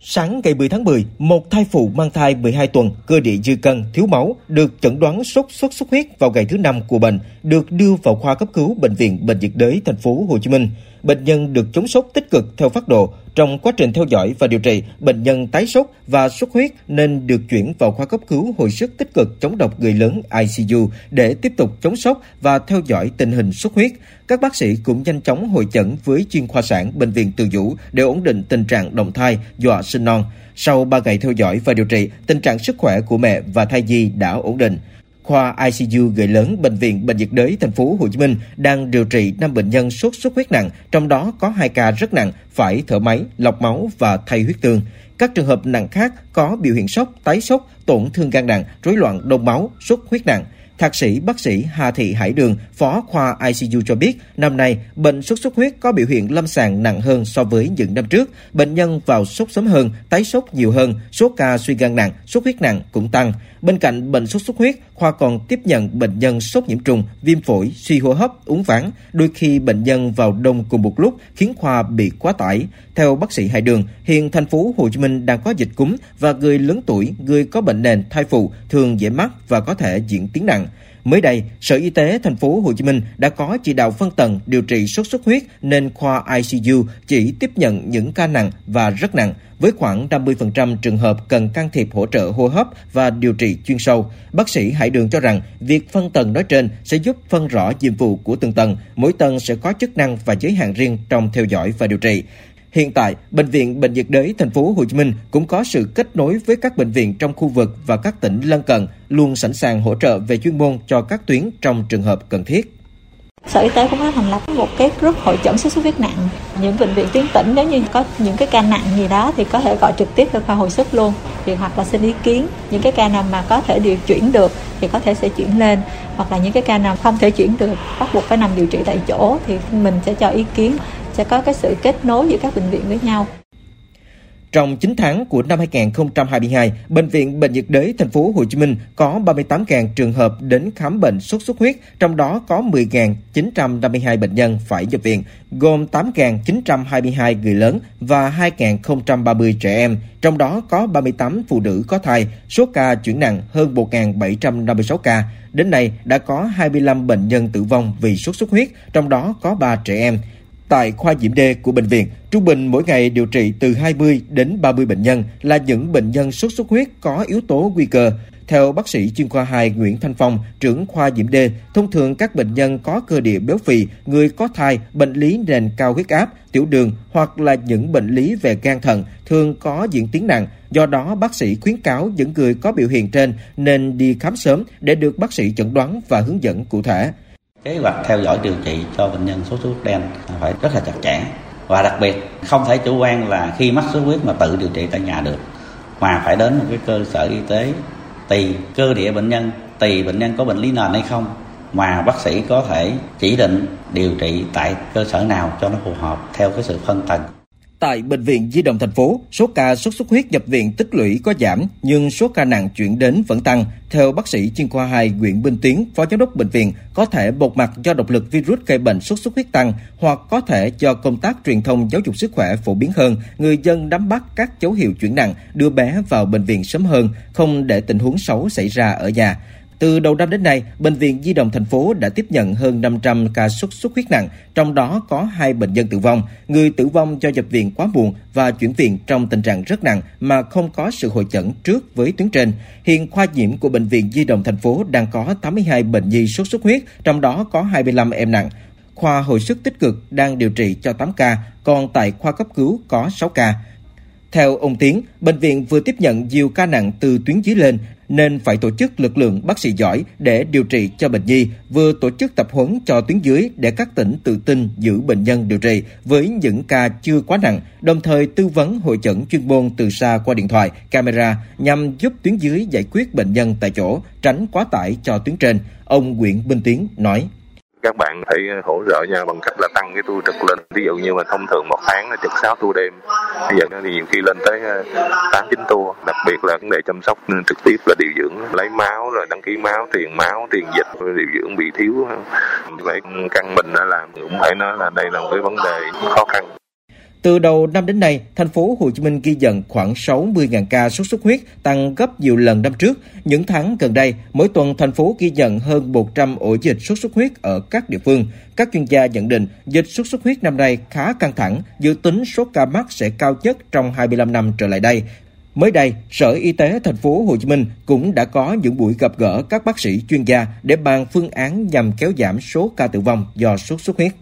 Sáng ngày 10 tháng 10, một thai phụ mang thai 12 tuần, cơ địa dư cân, thiếu máu, được chẩn đoán sốt xuất xuất huyết vào ngày thứ năm của bệnh, được đưa vào khoa cấp cứu bệnh viện Bệnh nhiệt đới thành phố Hồ Chí Minh. Bệnh nhân được chống sốt tích cực theo phát độ. Trong quá trình theo dõi và điều trị, bệnh nhân tái sốt và xuất huyết nên được chuyển vào khoa cấp cứu hồi sức tích cực chống độc người lớn ICU để tiếp tục chống sốt và theo dõi tình hình xuất huyết. Các bác sĩ cũng nhanh chóng hội chẩn với chuyên khoa sản bệnh viện Từ Dũ để ổn định tình trạng động thai, dọa sinh non. Sau 3 ngày theo dõi và điều trị, tình trạng sức khỏe của mẹ và thai nhi đã ổn định khoa ICU gửi lớn bệnh viện Bệnh nhiệt đới thành phố Hồ Chí Minh đang điều trị 5 bệnh nhân sốt xuất huyết nặng, trong đó có 2 ca rất nặng, phải thở máy, lọc máu và thay huyết tương. Các trường hợp nặng khác có biểu hiện sốc, tái sốc, tổn thương gan nặng, rối loạn đông máu, xuất huyết nặng. Thạc sĩ bác sĩ Hà Thị Hải Đường, phó khoa ICU cho biết, năm nay bệnh sốt xuất huyết có biểu hiện lâm sàng nặng hơn so với những năm trước. Bệnh nhân vào sốt sớm hơn, tái sốt nhiều hơn, số ca suy gan nặng, sốt huyết nặng cũng tăng. Bên cạnh bệnh sốt xuất huyết, khoa còn tiếp nhận bệnh nhân sốt nhiễm trùng, viêm phổi, suy hô hấp, uống ván. Đôi khi bệnh nhân vào đông cùng một lúc khiến khoa bị quá tải. Theo bác sĩ Hải Đường, hiện thành phố Hồ Chí Minh đang có dịch cúm và người lớn tuổi, người có bệnh nền, thai phụ thường dễ mắc và có thể diễn tiến nặng. Mới đây, Sở Y tế thành phố Hồ Chí Minh đã có chỉ đạo phân tầng điều trị sốt xuất huyết nên khoa ICU chỉ tiếp nhận những ca nặng và rất nặng với khoảng 50% trường hợp cần can thiệp hỗ trợ hô hấp và điều trị chuyên sâu. Bác sĩ Hải Đường cho rằng việc phân tầng nói trên sẽ giúp phân rõ nhiệm vụ của từng tầng, mỗi tầng sẽ có chức năng và giới hạn riêng trong theo dõi và điều trị. Hiện tại, bệnh viện Bệnh nhiệt đới thành phố Hồ Chí Minh cũng có sự kết nối với các bệnh viện trong khu vực và các tỉnh lân cận, luôn sẵn sàng hỗ trợ về chuyên môn cho các tuyến trong trường hợp cần thiết. Sở Y tế cũng đã thành lập một cái group hội chẩn sốt xuất huyết nặng. Những bệnh viện tuyến tỉnh nếu như có những cái ca nặng gì đó thì có thể gọi trực tiếp lên khoa hồi sức luôn. Thì hoặc là xin ý kiến những cái ca nào mà có thể điều chuyển được thì có thể sẽ chuyển lên hoặc là những cái ca nào không thể chuyển được bắt buộc phải nằm điều trị tại chỗ thì mình sẽ cho ý kiến sẽ có cái sự kết nối giữa các bệnh viện với nhau. Trong 9 tháng của năm 2022, bệnh viện Bệnh nhiệt đới thành phố Hồ Chí Minh có 38.000 trường hợp đến khám bệnh sốt xuất huyết, trong đó có 10.952 bệnh nhân phải nhập viện, gồm 8.922 người lớn và 2.030 trẻ em, trong đó có 38 phụ nữ có thai, số ca chuyển nặng hơn 1.756 ca. Đến nay đã có 25 bệnh nhân tử vong vì sốt xuất huyết, trong đó có 3 trẻ em. Tại khoa nhiễm D của bệnh viện, trung bình mỗi ngày điều trị từ 20 đến 30 bệnh nhân là những bệnh nhân sốt xuất huyết có yếu tố nguy cơ. Theo bác sĩ chuyên khoa 2 Nguyễn Thanh Phong, trưởng khoa nhiễm D, thông thường các bệnh nhân có cơ địa béo phì, người có thai, bệnh lý nền cao huyết áp, tiểu đường hoặc là những bệnh lý về gan thận thường có diễn tiến nặng. Do đó, bác sĩ khuyến cáo những người có biểu hiện trên nên đi khám sớm để được bác sĩ chẩn đoán và hướng dẫn cụ thể. Kế hoạch theo dõi điều trị cho bệnh nhân sốt xuất huyết đen phải rất là chặt chẽ. Và đặc biệt, không thể chủ quan là khi mắc sốt huyết mà tự điều trị tại nhà được, mà phải đến một cái cơ sở y tế tùy cơ địa bệnh nhân, tùy bệnh nhân có bệnh lý nền hay không mà bác sĩ có thể chỉ định điều trị tại cơ sở nào cho nó phù hợp theo cái sự phân tầng. Tại Bệnh viện Di động thành phố, số ca sốt xuất huyết nhập viện tích lũy có giảm, nhưng số ca nặng chuyển đến vẫn tăng. Theo bác sĩ chuyên khoa 2 Nguyễn Minh Tiến, Phó Giám đốc Bệnh viện, có thể một mặt do độc lực virus gây bệnh sốt xuất huyết tăng, hoặc có thể do công tác truyền thông giáo dục sức khỏe phổ biến hơn, người dân nắm bắt các dấu hiệu chuyển nặng, đưa bé vào bệnh viện sớm hơn, không để tình huống xấu xảy ra ở nhà. Từ đầu năm đến nay, Bệnh viện Di động thành phố đã tiếp nhận hơn 500 ca sốt xuất huyết nặng, trong đó có hai bệnh nhân tử vong. Người tử vong do nhập viện quá muộn và chuyển viện trong tình trạng rất nặng mà không có sự hội chẩn trước với tuyến trên. Hiện khoa nhiễm của Bệnh viện Di động thành phố đang có 82 bệnh nhi sốt xuất huyết, trong đó có 25 em nặng. Khoa hồi sức tích cực đang điều trị cho 8 ca, còn tại khoa cấp cứu có 6 ca. Theo ông Tiến, bệnh viện vừa tiếp nhận nhiều ca nặng từ tuyến dưới lên nên phải tổ chức lực lượng bác sĩ giỏi để điều trị cho bệnh nhi, vừa tổ chức tập huấn cho tuyến dưới để các tỉnh tự tin giữ bệnh nhân điều trị với những ca chưa quá nặng, đồng thời tư vấn hội chẩn chuyên môn từ xa qua điện thoại, camera nhằm giúp tuyến dưới giải quyết bệnh nhân tại chỗ, tránh quá tải cho tuyến trên. Ông Nguyễn Minh Tiến nói các bạn phải hỗ trợ nhau bằng cách là tăng cái tour trực lên. Ví dụ như mà thông thường một tháng là trực 6 tour đêm. Bây giờ thì nhiều khi lên tới ờ, tám chín tour đặc biệt là vấn đề chăm sóc trực tiếp là điều dưỡng lấy máu rồi đăng ký máu tiền máu tiền dịch điều dưỡng bị thiếu. Vậy căn mình đã làm cũng phải nói là đây là một cái vấn đề khó khăn. Từ đầu năm đến nay, thành phố Hồ Chí Minh ghi nhận khoảng 60.000 ca sốt xuất huyết, tăng gấp nhiều lần năm trước. Những tháng gần đây, mỗi tuần thành phố ghi nhận hơn 100 ổ dịch sốt xuất huyết ở các địa phương. Các chuyên gia nhận định dịch sốt xuất huyết năm nay khá căng thẳng, dự tính số ca mắc sẽ cao nhất trong 25 năm trở lại đây. Mới đây, Sở Y tế thành phố Hồ Chí Minh cũng đã có những buổi gặp gỡ các bác sĩ chuyên gia để bàn phương án nhằm kéo giảm số ca tử vong do sốt xuất huyết.